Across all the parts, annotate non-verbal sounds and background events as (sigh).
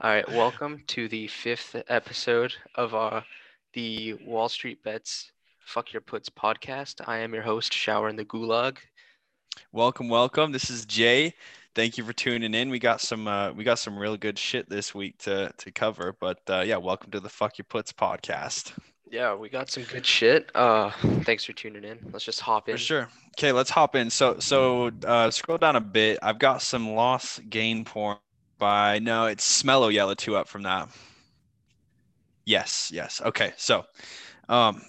All right, welcome to the fifth episode of uh, the Wall Street Bets Fuck Your Puts podcast. I am your host, Shower in the Gulag. Welcome, welcome. This is Jay. Thank you for tuning in. We got some uh, we got some real good shit this week to to cover. But uh, yeah, welcome to the Fuck Your Puts podcast. Yeah, we got some good shit. Uh, thanks for tuning in. Let's just hop in. For sure. Okay, let's hop in. So so uh, scroll down a bit. I've got some loss gain porn by no, it's Smello Yellow two up from that. Yes, yes. Okay, so um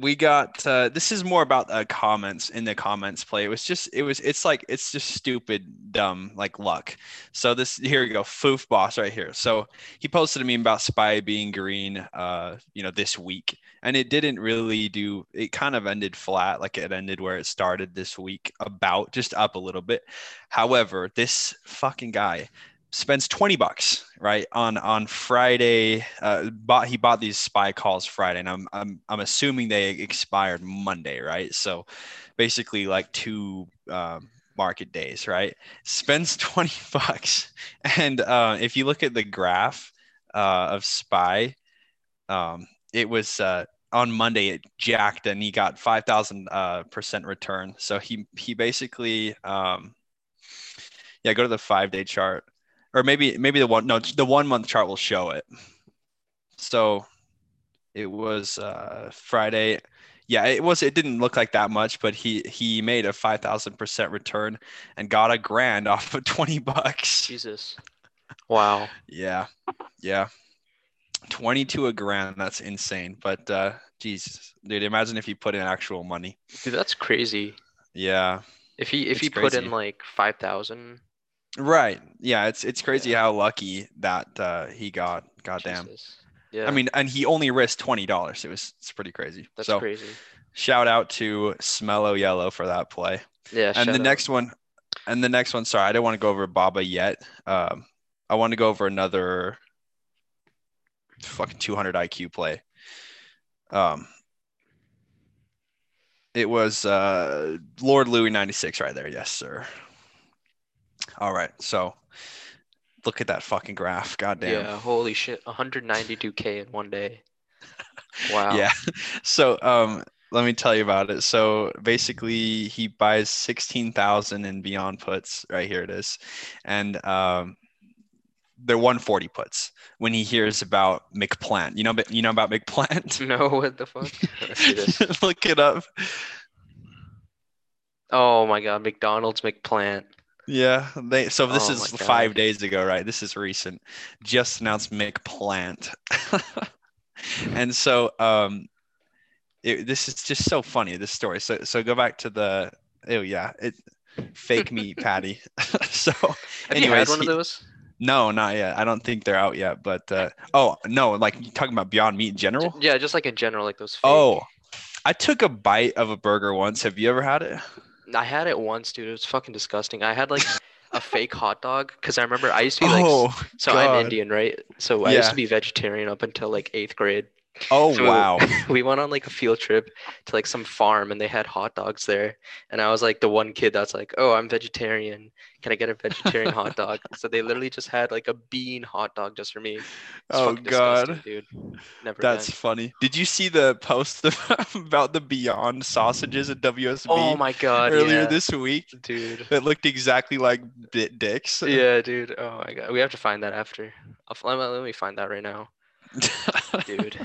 we got uh, this is more about uh, comments in the comments play. It was just it was it's like it's just stupid dumb like luck. So this here we go. Foof boss right here. So he posted a meme about spy being green uh you know this week. And it didn't really do it kind of ended flat like it ended where it started this week about just up a little bit. However this fucking guy spends 20 bucks right on on friday uh bought he bought these spy calls friday and i'm i'm, I'm assuming they expired monday right? So basically like two um, market days right? Spends (laughs) 20 bucks and uh, if you look at the graph uh, of spy um, it was uh, on Monday it jacked and he got 5000 uh, percent return. So he he basically um, yeah go to the five day chart or maybe maybe the one no the one month chart will show it. So it was uh, Friday. Yeah, it was. It didn't look like that much, but he he made a five thousand percent return and got a grand (laughs) off of twenty bucks. Jesus, wow. yeah, yeah, twenty to a grand. That's insane. But uh, Jesus, dude, imagine if you put in actual money. Dude, that's crazy. Yeah. If he if he put in like five thousand Right. Yeah. It's it's crazy yeah. how lucky that uh, he got. Goddamn. Jesus. Yeah. I mean, and he only risked twenty dollars. It was it's pretty crazy. That's so, crazy. Shout out to Smello Yellow for that play. Yeah. And the out. next one, and the next one. Sorry, I don't want to go over Baba yet. Um, I want to go over another fucking 200 IQ play. Um, it was uh Lord Louis 96 right there. Yes, sir. All right. So look at that fucking graph. Goddamn. Yeah. Holy shit. 192K in one day. (laughs) Wow. yeah. (laughs) So, um, let me tell you about it. So basically, he buys 16,000 in Beyond puts. Right here it is. And, um, they're 140 puts when he hears about McPlant. You know, you know about McPlant? (laughs) No, what the fuck? Look it up. Oh my god, McDonald's McPlant. Yeah, they. So this oh is five days ago, right? This is recent. Just announced McPlant, (laughs) and so um, it, this is just so funny. This story. So so go back to the. Oh yeah, it fake meat (laughs) patty. (laughs) so, have anyways, you had one of those? No, not yet. I don't think they're out yet. But uh, oh no, like talking about Beyond Meat in general. Yeah, just like in general, like those. Fake. Oh, I took a bite of a burger once. Have you ever had it? I had it once, dude. It was fucking disgusting. I had like (laughs) a fake hot dog because I remember I used to be like, oh, so God. I'm Indian, right? So I used to be vegetarian up until like eighth grade. Oh (laughs) so wow. (laughs) we went on like a field trip to like some farm and they had hot dogs there. And I was like the one kid that's like, Oh, I'm vegetarian. Can I get a vegetarian hot (laughs) dog? So they literally just had like a bean hot dog just for me. It's oh god. Dude. Never That's funny. Did you see the post about the Beyond sausages at WSB? Oh my god. Earlier yeah. this week? Dude. That looked exactly like bit dicks. Yeah, dude. Oh my god. We have to find that after. I'll, let me find that right now. (laughs) Dude.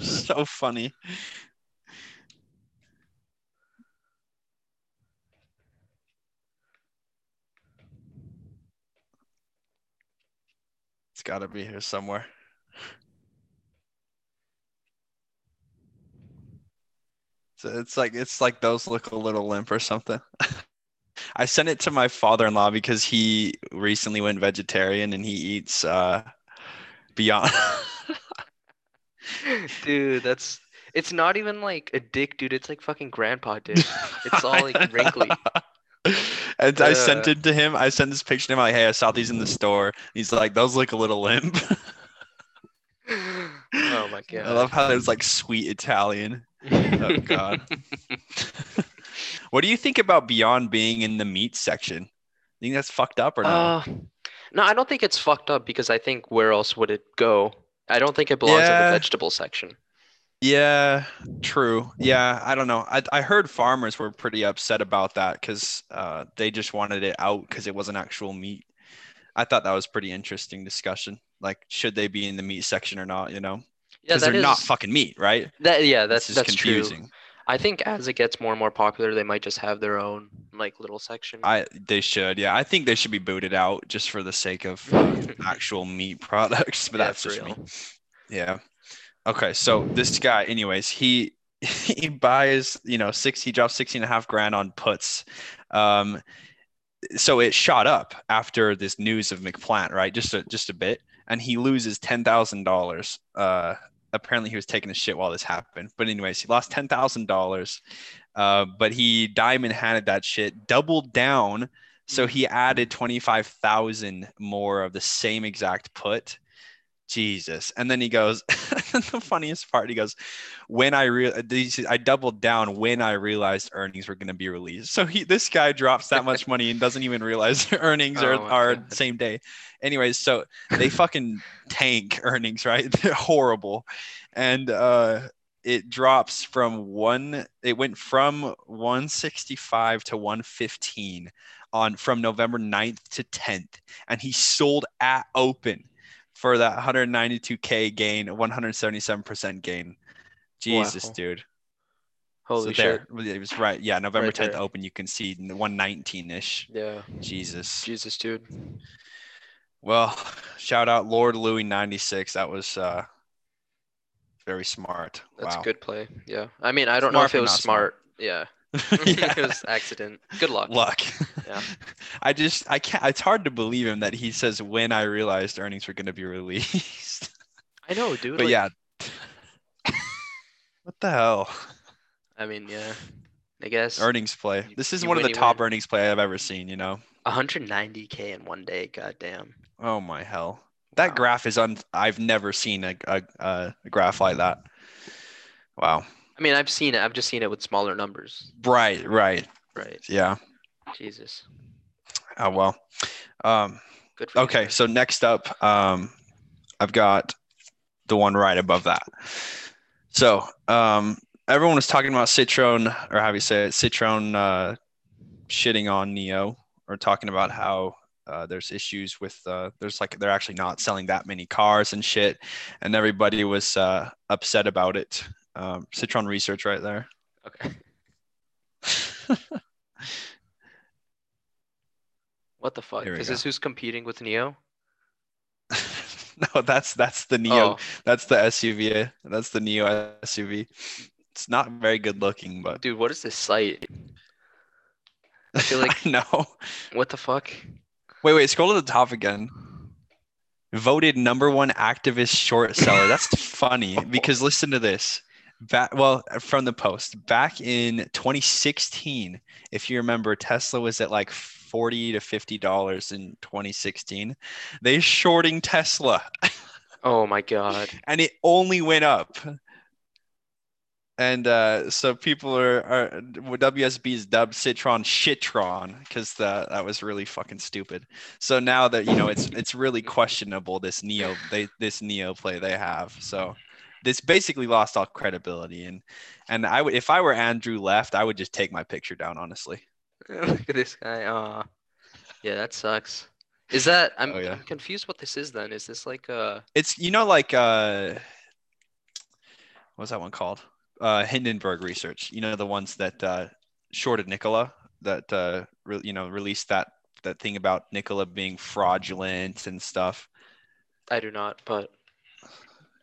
so funny. It's got to be here somewhere. So it's like it's like those look a little limp or something. (laughs) I sent it to my father-in-law because he recently went vegetarian and he eats uh beyond (laughs) dude, that's it's not even like a dick, dude. It's like fucking grandpa dick. (laughs) It's all like wrinkly. and uh, I sent it to him. I sent this picture to him like, "Hey, I saw these in the store." He's like, "Those look a little limp." (laughs) oh my god! (laughs) I love how there's like sweet Italian. oh god. what do you think about Beyond being in the meat section? You think that's fucked up or not? Uh, No, I don't think it's fucked up because I think where else would it go? I don't think it belongs in the vegetable section. Yeah, true. Yeah, I don't know. I, I heard farmers were pretty upset about that because uh, they just wanted it out because it wasn't actual meat. I thought that was pretty interesting discussion. Like, should they be in the meat section or not? You know, Yeah, because that they're not fucking meat, right? That yeah, that's is that's true. confusing. I think as it gets more and more popular, they might just have their own like little section. I they should. Yeah, I think they should be booted out just for the sake of (laughs) actual meat products. But Yeah, that's just me. Yeah. Okay. So this guy, anyways, he (laughs) he buys, you know, six, he drops 16 and a half grand on puts. Um, so it shot up after this news of McPlant, right? Just a just a bit. And he loses ten thousand dollars. Uh apparently he was taking a shit while this happened. But anyways, he lost ten thousand dollars. Uh, but he diamond handed that shit, doubled down. So he added 25,000 more of the same exact put. Jesus. And then he goes, (laughs) the funniest part, he goes, when I re- I doubled down when I realized earnings were going to be released. So he, this guy drops that much money and doesn't even realize (laughs) earnings are, Oh are God. same day. Anyways, so they fucking tank earnings, right? (laughs) They're horrible. And, uh, it drops from one, it went from 165 to 115 on from November 9th to 10th. And he sold at open for that 192k gain, 177% gain. Jesus, Wow. dude. Holy so shit! there, it was right. Yeah, November Right 10th there. open. You can see 119 ish. Yeah, Jesus. Jesus, dude. Well, shout out Lord Louis 96. That was uh, very smart. That's wow. a good play. Yeah, I mean, I don't know if it was smart. smart. Yeah, (laughs) (laughs) yeah. it was accident. Good luck. Luck. Yeah. (laughs) I just I can't. It's hard to believe him that he says when I realized earnings were going to be released. I know, dude. but like- yeah. what the hell? I mean, yeah. I guess Earnings play. You- This is one of the top win. earnings play I've ever seen. You know. 190k in one day. God damn. Oh my hell. That Wow. graph is un. I've never seen a, a, a graph like that. Wow. I mean, I've seen it. I've just seen it with smaller numbers. Right. Right. Right. Yeah. Jesus. Oh well. Um, Good for you, okay. man. So next up, um, I've got the one right above that. So um, everyone was talking about Citron, or how do you say it? Citron uh, shitting on NIO, or talking about how uh, there's issues with uh, there's like they're actually not selling that many cars and shit, and everybody was uh, upset about it. Um, Citron Research right there. Okay. (laughs) What the fuck? Is go. this who's competing with NIO? (laughs) no, that's that's the NIO. Oh, That's the SUV. That's the NIO SUV. It's not very good looking, but dude, what is this site? I feel (laughs) like- no. What the fuck? Wait, wait, scroll to the top again. Voted number one activist short seller. That's funny because listen to this. Back, well, from the post back in 2016, if you remember, Tesla was at like 40 to 50 dollars in 2016. They shorting Tesla. (laughs) Oh my god. and it only went up. And uh, so people are, are WSB is dubbed Citron Shitron because that that was really fucking stupid. So now that you know it's it's really questionable this NIO they this NIO play they have. So this basically lost all credibility and and I would if I were Andrew Left I would just take my picture down honestly. (laughs) Look at this guy. Aw. Yeah, that sucks. Is that I'm, Oh, yeah. I'm confused what this is then. Is this like uh It's you know like uh what's that one called? Uh Hindenburg research. You know the ones that uh shorted Nikola that uh re- you know released that that thing about Nikola being fraudulent and stuff. I do not, but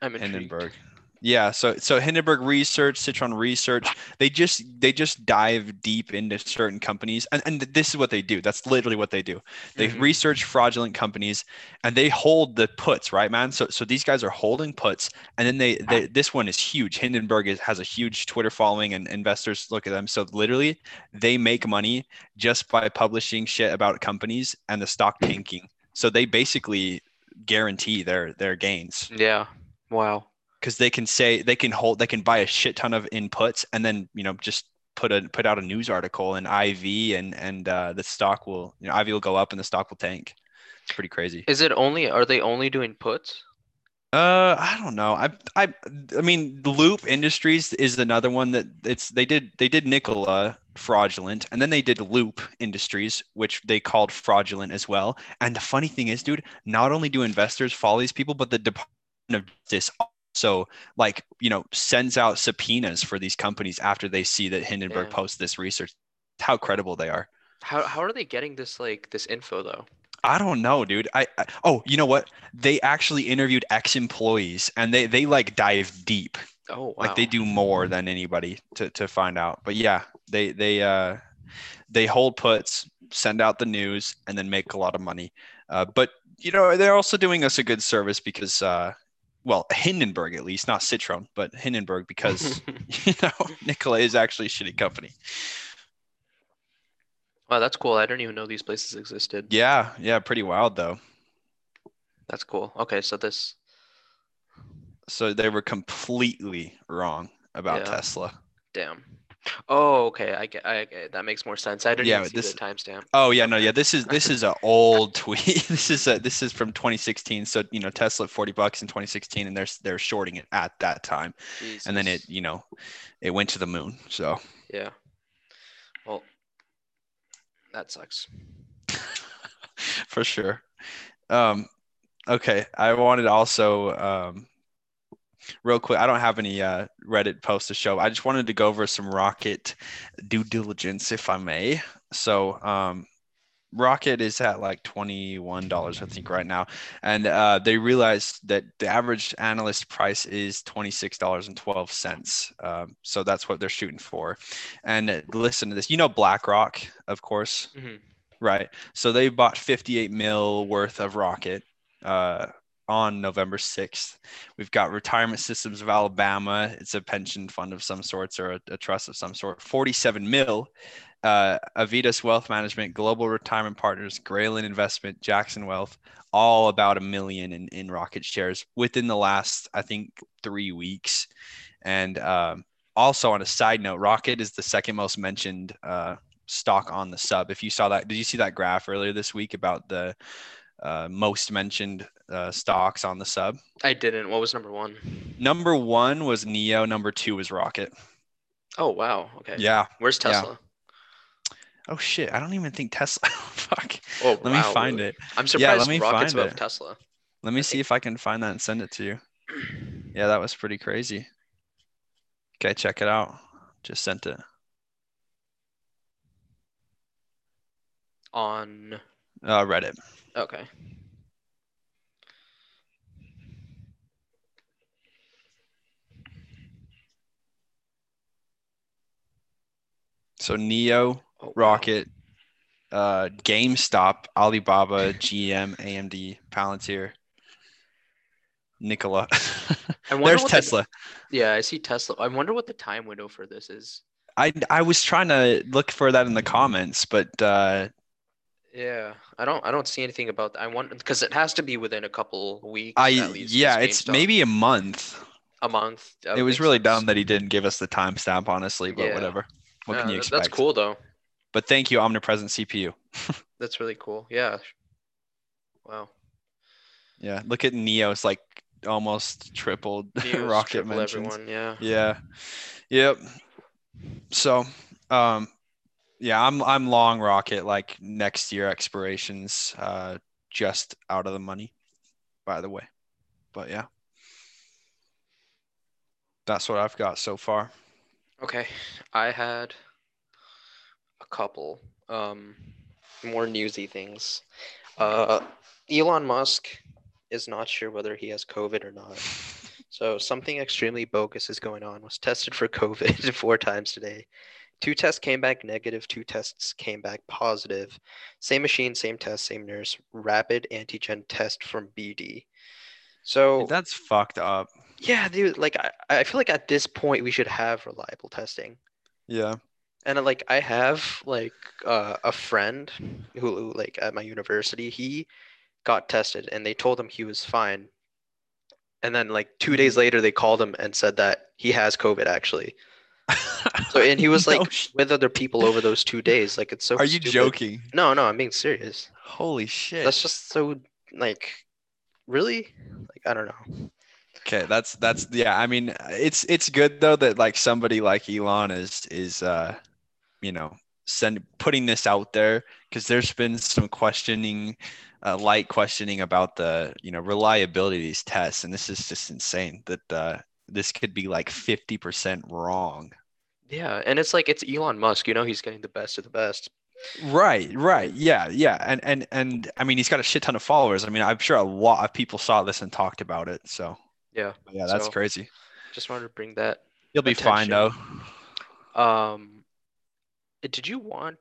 I'm intrigued. Hindenburg. Yeah, so so Hindenburg Research, Citron Research, they just they just dive deep into certain companies, and and this is what they do. That's literally what they do. They Mhm. research fraudulent companies, and they hold the puts, right, man? So so these guys are holding puts, and then they, they this one is huge. Hindenburg is, has a huge Twitter following, and investors look at them. So literally, they make money just by publishing shit about companies and the stock tanking. So they basically guarantee their their gains Yeah. Wow. Because they can say they can hold they can buy a shit ton of inputs and then you know just put a put out a news article and IV and and uh, the stock will you know IV will go up and the stock will tank. It's pretty crazy. Is it only? Are they only doing puts? Uh, I don't know. I I I mean, Loop Industries is another one that it's they did they did Nikola fraudulent, and then they did Loop Industries, which they called fraudulent as well. And the funny thing is, dude, not only do investors follow these people, but the Department of Justice also like you know sends out subpoenas for these companies after they see that Hindenburg Yeah. posts this research. How credible they are. How how are they getting this like this info though? I don't know, dude. I, I oh, you know what? They actually interviewed ex-employees, and they they like dive deep. Oh wow. Like they do more than anybody to to find out. But yeah, they they uh they hold puts, send out the news, and then make a lot of money. Uh, but you know they're also doing us a good service because uh, well Hindenburg at least, not Citron, but Hindenburg because (laughs) you know (laughs) Nikola is actually a shitty company. wow, that's cool. I didn't even know these places existed. Yeah, yeah, pretty wild though. That's cool. Okay, so this So they were completely wrong about Yeah. Tesla. damn. Oh, okay. I get. I get. That makes more sense. I didn't Yeah, see this- the timestamp. Oh yeah, no, yeah. This is this is an (laughs) old tweet. (laughs) This is a, this is from 2016. So you know Tesla at 40 bucks in 2016, and they're they're shorting it at that time, and then it you know it went to the moon. So Yeah. Well, that sucks. (laughs) for sure. Um, okay, I wanted to also um, real quick. I don't have any uh, Reddit posts to show. I just wanted to go over some Rocket due diligence, if I may. So um, Rocket is at like $21, I think, right now. And uh, they realized that the average analyst price is $26.12. Um, so that's what they're shooting for. And listen to this. You know BlackRock, of course. hmm Right. So they bought 58 mil worth of Rocket uh, on November 6th. We've got Retirement Systems of Alabama. It's a pension fund of some sorts or a, a trust of some sort. 47 mil. Uh, Wealth Management, Global Retirement Partners, Graylin Investment, Jackson Wealth, all about a million in, in Rocket shares within the last, I think, three weeks. And um, also on a side note, Rocket is the second most mentioned uh, stock on the sub. If you saw that, did you see that graph earlier this week about the uh, most mentioned uh, stocks on the sub? I didn't. What was number one? Number one was NIO. Number two was Rocket. Oh wow. Okay. Yeah. Where's Yeah. Tesla? Oh shit! I don't even think Tesla. (laughs) Fuck. Oh, Let me find it. I'm Yeah, surprised let me Rocket's find above it. Tesla. Let me see if I can find that and send it to you. (clears throat) Yeah, that was pretty crazy. Okay, check it out. Just sent it. On. Uh, Reddit. Okay. So NIO, Oh. Rocket, uh, GameStop, Alibaba, GM, AMD, Palantir, Nikola. (laughs) There's what the- Tesla. Yeah, I see Tesla. I wonder what the time window for this is. I I was trying to look for that in the comments, but uh, Yeah, I don't. I don't see anything about. I want because it has to be within a couple weeks. I at least. yeah, it's GameStop. maybe a month. a month. It was really sense. dumb that he didn't give us the timestamp, honestly, but Yeah. whatever. What Yeah, can you expect? That's cool though. But thank you, Omnipresent CPU. (laughs) That's really cool. Yeah. Wow. Yeah, look at NIO. It's like almost tripled (laughs) Views, rocket triple mentions. everyone. Yeah. Yeah. Yep. So, um, yeah, I'm I'm long rocket like next year expirations, uh, just out of the money, by the way. But yeah, that's what I've got so far. Okay. I had a couple um more newsy things. Uh Elon Musk is not sure whether he has COVID or not. (laughs) So something extremely bogus is going on. Was tested for COVID (laughs) four times today. Two tests came back negative, two tests came back positive. Same machine, same test, same nurse. Rapid antigen test from BD. So That's fucked up. yeah, dude, like I, I feel like at this point we should have reliable testing. Yeah. And uh, like I have like uh, a friend who, who like at my university, he got tested and they told him he was fine. And then like two days later they called him and said that he has COVID actually. So and he was (laughs) like sh- with other people over those two days. Like it's so. Are you stupid. joking? No, no, I'm being serious. Holy shit. That's just so like, really, like I don't know. Okay, that's that's yeah. I mean, it's it's good though that like somebody like Elon is is uh, you know, send putting this out there because there's been some questioning, uh, light questioning about the you know reliability of these tests, and this is just insane that uh, this could be like fifty percent wrong. Yeah, and it's like it's Elon Musk. You know, he's getting the best of the best. Right, right, yeah, yeah, and and and I mean, he's got a shit ton of followers. I mean, I'm sure a lot of people saw this and talked about it. So Yeah, yeah, that's So- crazy. just wanted to bring that. He'll be fine though. Um, did you want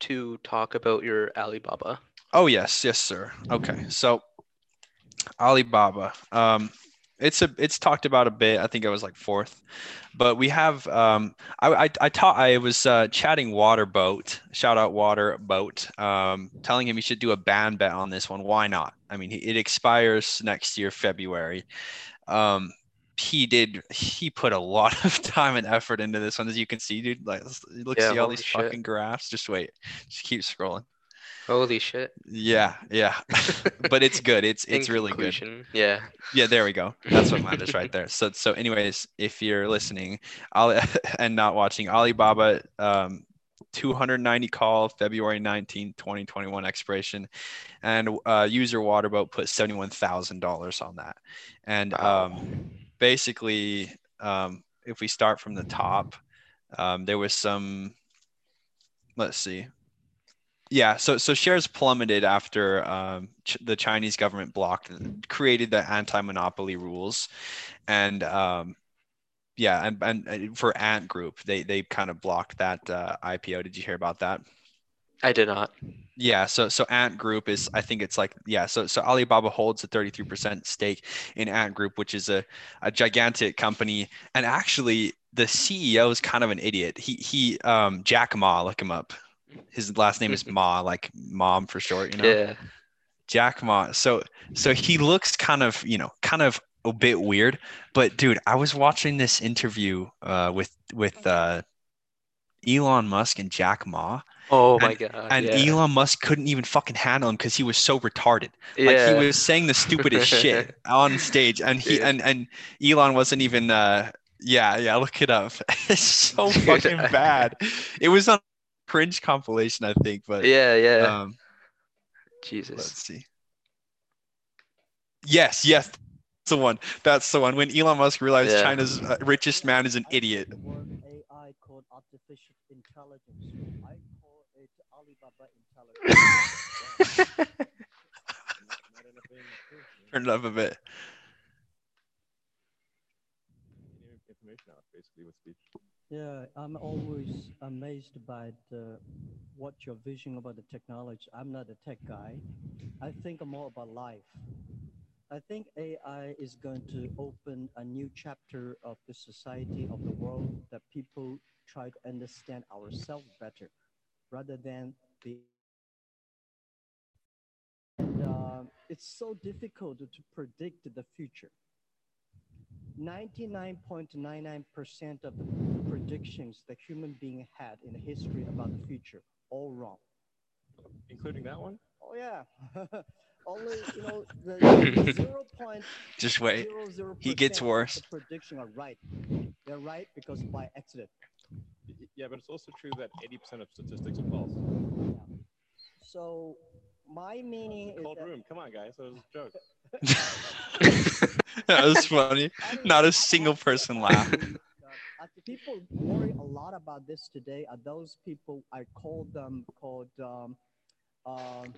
to talk about your Alibaba? Oh yes, yes, sir. Okay, so Alibaba. Um, it's a it's talked about a bit. I think I was like fourth, but we have. Um, I I I taught. I was uh, chatting Waterboat Shout out Waterboat. Um, telling him he should do a ban bet on this one. Why not? I mean, it expires next year, February. Um, he did. He put a lot of (laughs) time and effort into this one, as you can see, dude. Like, look, Yeah, see all these shit. fucking graphs. Just wait. Just keep scrolling. Holy shit! Yeah, yeah. (laughs) but it's good. It's it's really good. Yeah. Yeah, there we go. That's what mine is right there. So so anyways, if you're listening, Ali (laughs) and not watching Alibaba um 290 call February 19, 2021 expiration and uh, user Waterboat put $71,000 on that. And Wow. um basically um if we start from the top, um there was some let's see. Yeah, so so shares plummeted after um, ch- the Chinese government blocked created the anti-monopoly rules, and um, yeah, and, and and for Ant Group, they they kind of blocked that uh, IPO. Did you hear about that? I did not. Yeah, so so Ant Group is I think it's like yeah, so so Alibaba holds a 33% stake in Ant Group, which is a, a gigantic company. And actually the CEO is kind of an idiot. He he um Jack Ma, look him up. His last name is (laughs) Ma, like mom for short, you know. Yeah. Jack Ma. So so he looks kind of, you know, kind of a bit weird. But dude, I was watching this interview uh with with uh Elon Musk and Jack Ma. Oh my god. And yeah. Elon Musk couldn't even fucking handle him because he was so retarded. Like yeah. he was saying the stupidest (laughs) shit on stage, and he Dude. and and Elon wasn't even. uh Yeah, yeah. Look it up. (laughs) it's so fucking bad. It was on cringe compilation, I think. But Yeah, yeah. um, Jesus. let's see. Yes, yes. That's the one. That's the one. When Elon Musk realized Yeah. China's uh, richest man is an idiot. The AI called artificial intelligence. I call it Alibaba intelligence. (laughs) Turn it up a bit. Information out basically with speech. yeah, I'm always amazed by the, what your vision about the technology. I'm not a tech guy. I think more about life. I think AI is going to open a new chapter of the society of the world that people try to understand ourselves better rather than the and uh, it's so difficult to predict the future 99.99% of the predictions that human being had in history about the future all wrong Including that one? oh yeah (laughs) only you know the zero (laughs) point Just wait. zero zero He gets worse. the prediction are right they're right because by accident Y- y- Yeah, but it's also true that 80% of statistics are false. so my meaning is Cold that room. Come on, guys. That was a joke. (laughs) (laughs) that was funny. Don't a single person laughed. Uh, (laughs) the people worry a lot about this today are those people I call them called um, um,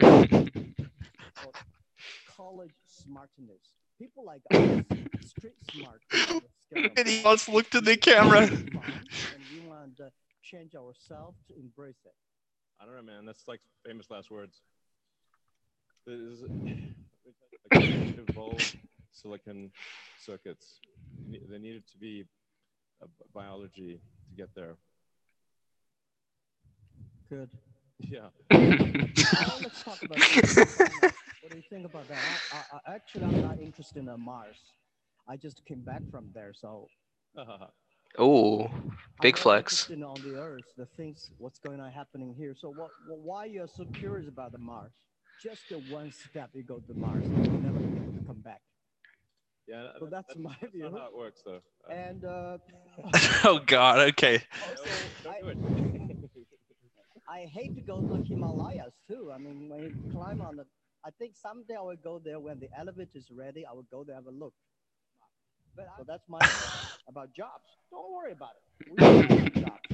college smartness. People like us, street smart. people with skill And he and wants to look to the camera. (laughs) and we want to change ourselves to embrace it. I don't know, man. That's like famous last words. There's like evolved silicon circuits. Ne- There needed to be a b- biology to get there. Good. Yeah. (laughs) Let's talk about this. what do you think about that? I, I, I, actually, I'm not interested in Mars. I just came back from there, so (laughs) Oh, big I'm Big more flex. interested on the Earth, the things, what's going on happening here. So what, wh- why you're so curious about the Mars? Just the one step you go to Mars, you'll never be able to come back. Yeah, So that's my that's view. not how it works, though. And uh, (laughs) oh God. Okay. also, I. (laughs) I hate to go to the Himalayas too. I mean, when you climb on the, I think someday I will go there when the elevator is ready. I will go there have a look. But so that's my (laughs) about jobs. Don't worry about it. We jobs.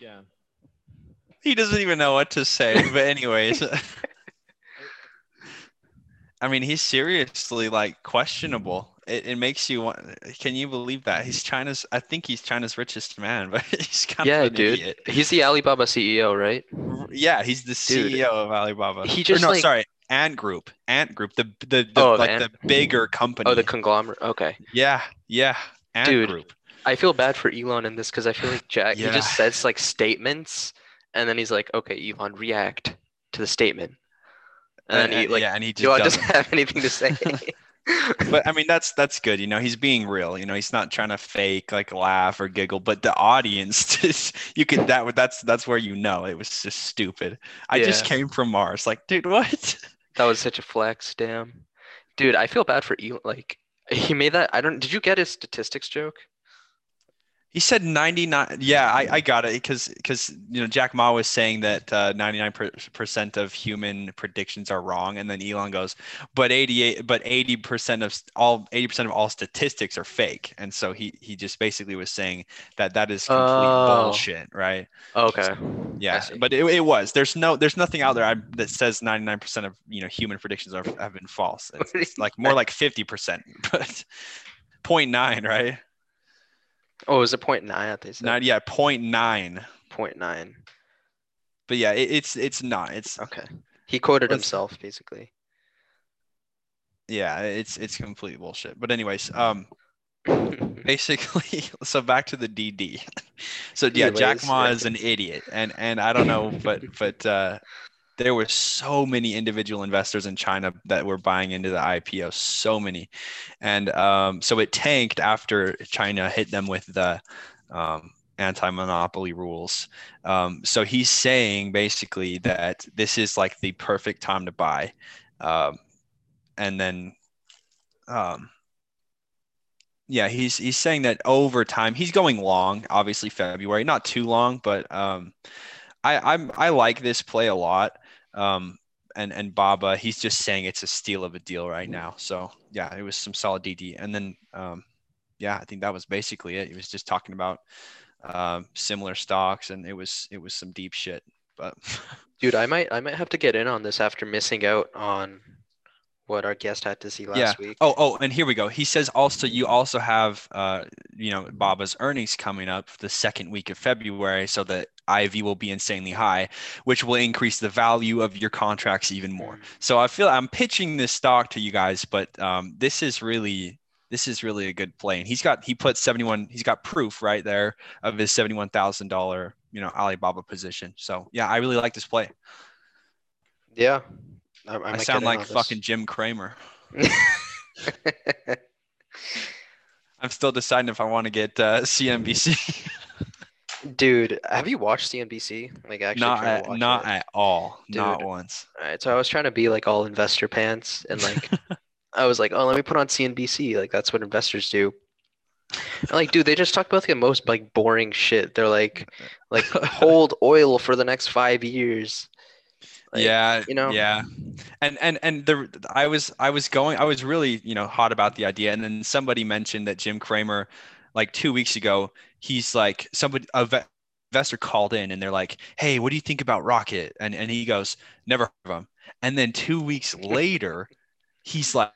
yeah. He doesn't even know what to say. But anyways. I mean, he's seriously like questionable. It, it makes you want. Can you believe that he's China's? I think he's China's richest man, (laughs) but he's kind yeah, of an dude. idiot. He's the Alibaba CEO, right? Yeah, he's the Dude, CEO of Alibaba. he Or just, no, like- sorry, Ant Group. Ant Group, the the, the Oh, like Ant- the bigger company. Oh, the conglomerate. Okay. yeah, yeah, Ant Dude, Group. I feel bad for Elon in this because I feel like Jack Yeah. he just says like statements and then he's like, okay, Elon, react to the statement. And then Uh, he like yeah, and he just doesn't. doesn't have anything to say. (laughs) but I mean, that's that's good. You know, he's being real. You know, he's not trying to fake like laugh or giggle. But the audience, (laughs) just, you could that that's that's where you know it was just stupid. I just came from Mars. Like, dude, what? (laughs) that was such a flex, damn. Dude, I feel bad for Elon. Like he made that. I don't. Did you get his statistics joke? He said 99. Yeah, I, I got it because because you know Jack Ma was saying that uh, 99% of human predictions are wrong, and then Elon goes, but 88, but 80% of all 80% of all statistics are fake, and so he he just basically was saying that that is complete Oh. bullshit, right? Okay. Yeah, but it, it was. There's no there's nothing out there I, that says 99% of you know human predictions are have been false. It's, it's (laughs) like more like 50%, (laughs) but 0.9, right? Oh, it was it point nine? I think Not yeah, 0.9. point nine. But yeah, it, it's it's not. It's Okay. He quoted himself basically. yeah, it's it's complete bullshit. But anyways, (laughs) um, (laughs) basically, (laughs) so back to the DD. So yeah, Jack Ma is an idiot, and and I don't know, but but uh, there were so many individual investors in China that were buying into the IPO, so many, and um, so it tanked after China hit them with the um, anti-monopoly rules. Um, so he's saying basically that this is like the perfect time to buy, um, and then. Um, yeah, he's he's saying that over time he's going long. Obviously, February, not too long, but um, I I'm I like this play a lot. Um, and and Baba, he's just saying it's a steal of a deal right now. So yeah, it was some solid DD, and then um, yeah, I think that was basically it. He was just talking about um, similar stocks, and it was it was some deep shit. But (laughs) Dude, I might I might have to get in on this after missing out on what our guest had to see last yeah. week. Oh, oh, and here we go. He says also you also have uh, you know, Baba's earnings coming up the second week of February, so that IV will be insanely high, which will increase the value of your contracts even more. Mm. So I feel I'm pitching this stock to you guys, but um, this is really this is really a good play. And he's got he put 71, he's got proof right there of his seventy-one thousand dollar, you know, Alibaba position. So yeah, I really like this play. Yeah. I, I, I, sound like fucking Jim Cramer. (laughs) I'm still deciding if I want to get uh, CNBC. Dude, have you watched CNBC? Like actually not at, to watch not it? at all. Not once. Alright, so I was trying to be like all investor pants and like (laughs) I was like, oh, let me put on CNBC. Like that's what investors do. And, like, dude, they just talk about the most like boring shit. They're like, like (laughs) hold oil for the next five years. Like, yeah, you know? Yeah, and and and the I was I was going I was really you know hot about the idea, and then somebody mentioned that Jim Cramer, like two weeks ago, he's like somebody a ve- investor called in and they're like, hey, what do you think about Rocket? And and he goes, never heard of him. And then two weeks later, he's like.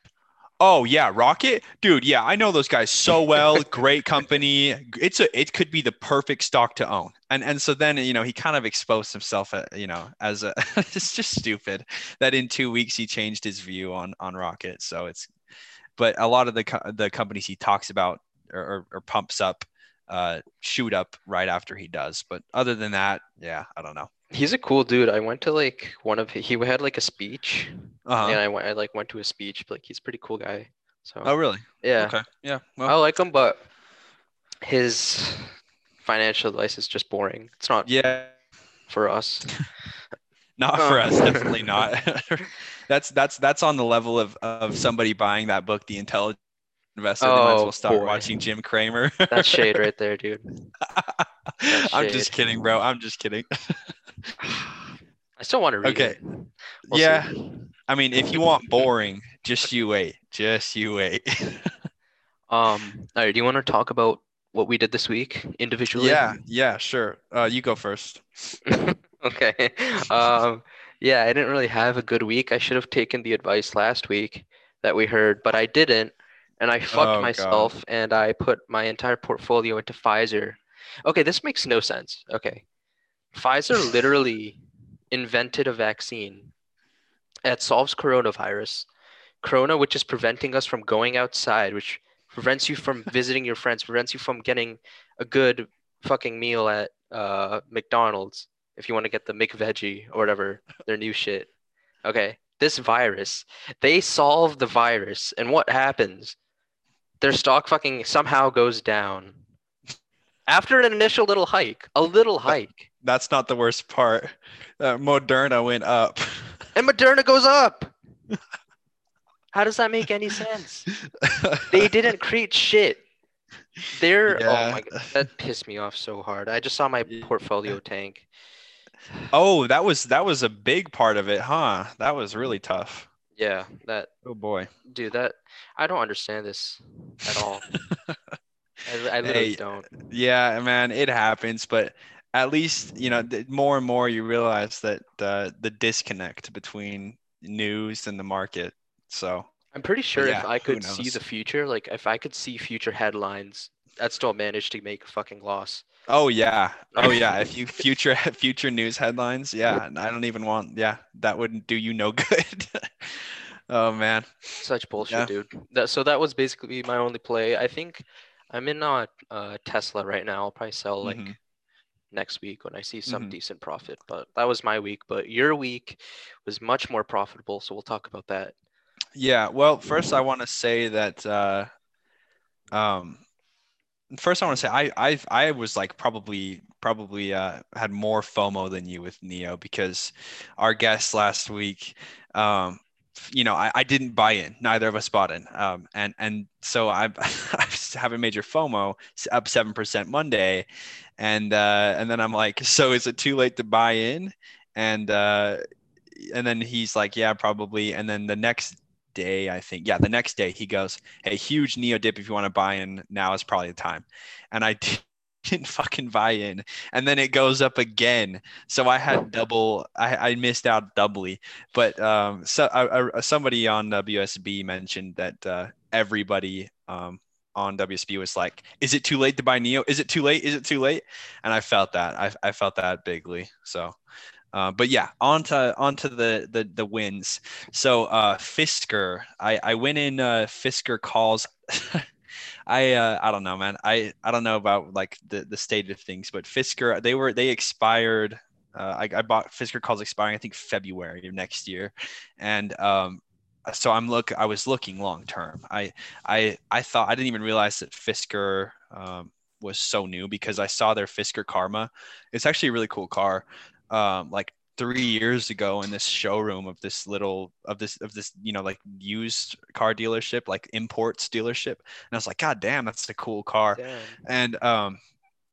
Oh yeah, Rocket, dude. Yeah, I know those guys (laughs) so well. Great company. It's a. It could be the perfect stock to own. And and so then you know he kind of exposed himself, uh, you know, as a. (laughs) it's just stupid that in two weeks he changed his view on on Rocket. So it's, but a lot of the co- the companies he talks about or, or, or pumps up, uh, shoot up right after he does. But other than that, yeah, I don't know. He's a cool dude. I went to like one of he had like a speech, Uh-huh. and I went I like went to a speech. Like he's a pretty cool guy. So Oh, really? yeah, Okay. Yeah. Well. I like him, but his financial advice is just boring. It's not yeah. for us. (laughs) Not for us. Definitely not. (laughs) that's that's that's on the level of of somebody buying that book, The Intelligent Investor. oh, they might as Oh, well start boy. watching Jim Cramer. That's shade right (laughs) there, dude. I'm just kidding, bro. I'm just kidding. (sighs) I still want to read Okay. it. We'll see. yeah. I mean, if you want boring, just you wait. Just you wait. (laughs) Um. All right. Do you want to talk about what we did this week individually? yeah. Yeah. Sure. Uh, you go first. (laughs) okay. Um. Yeah, I didn't really have a good week. I should have taken the advice last week that we heard, but I didn't, and I fucked Oh, God. myself, and I put my entire portfolio into Pfizer. Okay, this makes no sense. Okay, Pfizer literally invented a vaccine that solves coronavirus, corona, which is preventing us from going outside, which prevents you from (laughs) visiting your friends, prevents you from getting a good fucking meal at uh, McDonald's if you want to get the McVeggie or whatever, their new shit. Okay, this virus, they solve the virus, and what happens? Their stock fucking somehow goes down. After an initial little hike, a little hike, That's not the worst part. Uh, Moderna went up. (laughs) and Moderna goes up. How does that make any sense? They didn't create shit. They're oh my god, that pissed me off so hard. I just saw my portfolio tank. Oh, that was that was a big part of it, huh? That was really tough. Yeah, that Oh boy. dude, that I don't understand this at all. (laughs) I, I literally Hey, don't. Yeah, man, it happens, but at least you know more and more you realize that uh, the disconnect between news and the market. So I'm pretty sure if I could see the future, like if I could see future headlines, I'd still manage to make a fucking loss. Oh yeah. Oh yeah. If you (laughs) future (laughs) future news headlines, yeah, I don't even want. Yeah, that wouldn't do you no good. (laughs) oh man. Such bullshit, Yeah. dude. That so that was basically my only play. I think I'm in uh, uh Tesla right now. I'll probably sell like Mhm. Next week when I see some Mhm. decent profit. But that was my week. But your week was much more profitable, so we'll talk about that. Yeah. Well, first I want to say that. Uh, um, first I want to say I I I was like probably probably uh, had more FOMO than you with NIO because our guest last week. Um, you know, I, I didn't buy in. Neither of us bought in. Um, and and so (laughs) I I have a major FOMO up seven percent Monday, and uh, and then I'm like, (laughs) so is it too late to buy in? And uh, and then he's like, yeah, probably. And then the next day, I think, yeah, the next day he goes, hey, huge NIO dip. If you want to buy in, now is probably the time. And I (laughs) didn't fucking buy in, and then it goes up again. So I had double. I, I missed out doubly. But um, so I, I, somebody on WSB mentioned that uh, everybody um, on WSB was like, "Is it too late to buy NIO? Is it too late? Is it too late?" And I felt that. I, I felt that bigly. So. Uh, but yeah, onto onto the the the wins. So uh, Fisker, I I went in uh, Fisker calls. (laughs) I uh, I don't know, man. I I don't know about like the the state of things, but Fisker they were they expired. Uh, I, I bought Fisker calls expiring I think February of next year, and um, so I'm look I was looking long term. I I I thought I didn't even realize that Fisker um, was so new because I saw their Fisker Karma. It's actually a really cool car. Um, like three years ago in this showroom of this little of this of this you know like used car dealership like imports dealership. And i was like god damn that's a cool car. Damn. and um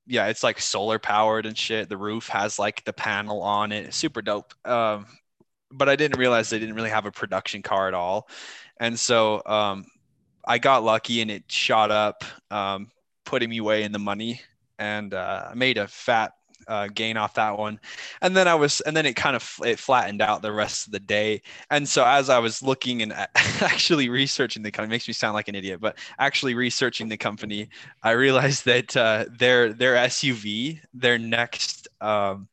yeah it's like solar powered and shit. The roof has like the panel on it. It's super dope. Um but i didn't realize they didn't really have a production car at all. And so um i got lucky and it shot up um putting me way in the money. And uh, i made a fat uh, gain off that one. And then i was and then it kind of it flattened out the rest of the day. And so as i was looking and (laughs) actually researching the company makes me sound like an idiot but actually researching the company i realized that uh, their their suv their next um,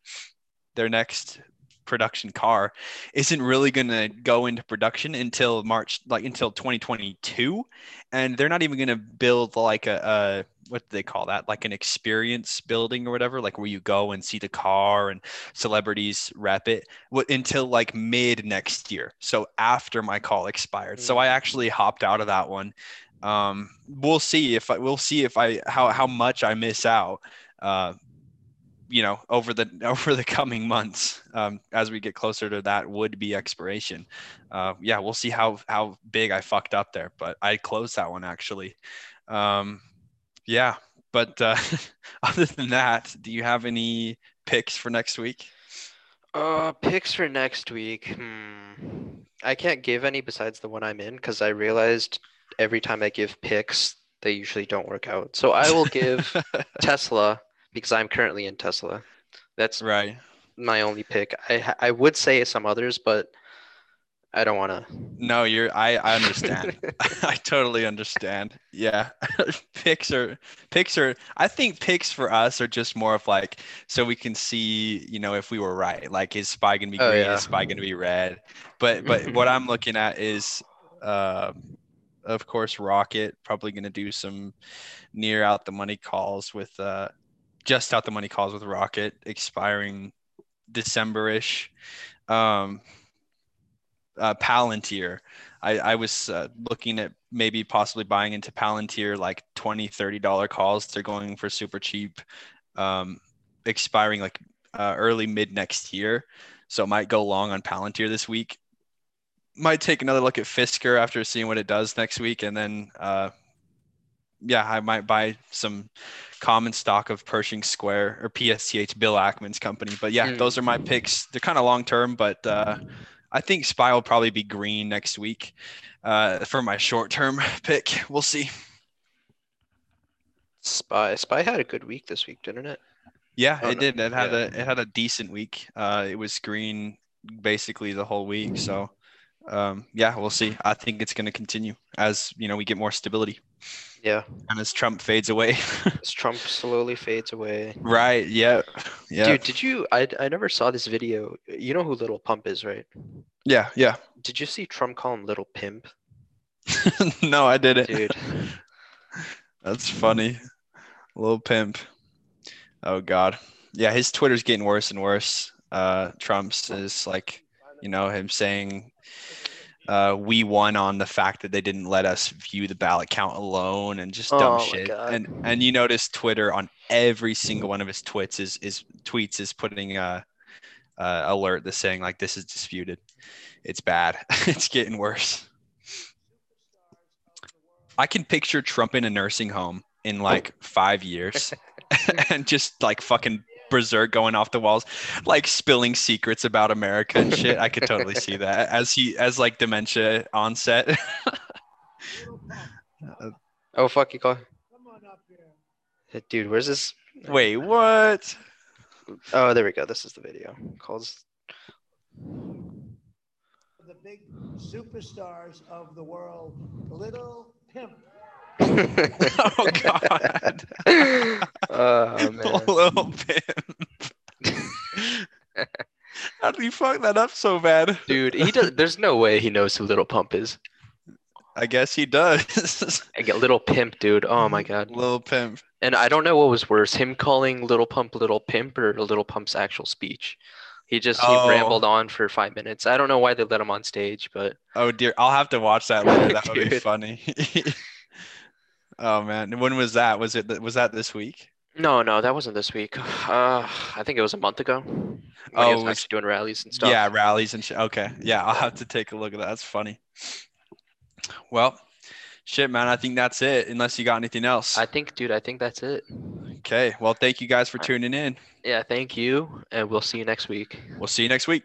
their next production car isn't really going to go into production until march like until 2022 and they're not even going to build like a, a what do they call that? Like an experience building or whatever, like where you go and see the car and celebrities rep it what, until like mid next year. So after my call expired. So I Mm. actually hopped out of that one. Um, we'll see if I we'll see if I how how much I miss out. Uh, you know, over the (laughs) over the coming months, um, as we get closer to that would be expiration. Uh, yeah, we'll see how how big I fucked up there, but I closed that one actually. Um, yeah, but uh, (laughs) other than that, do you have any picks for next week? Uh, picks for next week. Hmm. I can't give any besides the one I'm in because I realized every time I give picks, they usually don't work out. So I will give (laughs) Tesla because I'm currently in Tesla. That's right. my only pick. I I would say some others, but I don't want to. No, you're. I I understand. (laughs) (laughs) I totally understand. Yeah, (laughs) picks are picks are. I think picks for us are just more of like so we can see, you know, if we were right. Like, is spy gonna be Oh, green? yeah. Is spy gonna be red? But but what I'm looking at is, um, of course, Rocket probably gonna do some near out the money calls with uh, just out the money calls with Rocket expiring December-ish. Um, uh, Palantir. I, I was uh, looking at maybe possibly buying into Palantir like 20 30 dollar calls. They're going for super cheap, um, expiring like uh, early mid next year. So it might go long on Palantir this week. Might take another look at Fisker after seeing what it does next week, and then uh, yeah, I might buy some common stock of Pershing Square or PSTH Bill Ackman's company. But yeah, Mm. those are my picks. They're kind of long term, but uh, I think Spy will probably be green next week uh, for my short term (laughs) pick. We'll see. Spy Spy had a good week this week, didn't it? Yeah, Oh, it no. did. It had Yeah. a it had a decent week. Uh, it was green basically the whole week. So um, yeah, we'll see. I think it's going to continue as you know we get more stability Yeah. and as Trump fades away. (laughs) As Trump slowly fades away. right. Yeah. Yeah. Dude, did you? I I never saw this video. You know who Little Pump is, right? Yeah. Yeah. Did you see Trump call him Little Pimp? (laughs) no, I didn't. Dude. (laughs) That's funny. Little pimp. Oh God. Yeah, his Twitter's getting worse and worse. Uh Trump's is like, you know, him saying uh we won on the fact that they didn't let us view the ballot count alone and just dumb Oh shit. God. And and you notice Twitter on every single one of his tweets is is tweets is putting a uh, alert that's saying like this is disputed. It's bad. (laughs) it's getting worse. I can picture Trump in a nursing home in like five years (laughs) (laughs) and just like fucking berserk going off the walls, like spilling secrets about America and shit. I could totally see (laughs) that as he as like dementia onset. (laughs) Oh fuck, you call. Hey, Dude, where's this? Wait, what? Oh, there we go. This is the video. Calls. the big superstars of the world, Little Pimp. (laughs) Oh god. oh man. (laughs) Little pimp. (laughs) How did he fuck that up so bad? Dude, he does. There's no way he knows who Little Pump is. I guess he does. I get Little Pimp, dude. Oh my god. Little pimp. And I don't know what was worse, him calling Little Pump Little Pimp or Little Pump's actual speech. He just he Oh. rambled on for five minutes. I don't know why they let him on stage, but Oh dear, I'll have to watch that later. That would be funny. Oh man, when was that? Was it was that this week? no, no, that wasn't this week. (sighs) Uh, I think it was a month ago. Oh, was was- actually doing rallies and stuff. Yeah, rallies and shit. Okay, yeah, I'll have to take a look at that. That's funny. Well, shit, man. I think that's it. Unless you got anything else. I think, dude, I think that's it. Okay. Well, thank you guys for tuning in. Yeah, thank you, and we'll see you next week. We'll see you next week.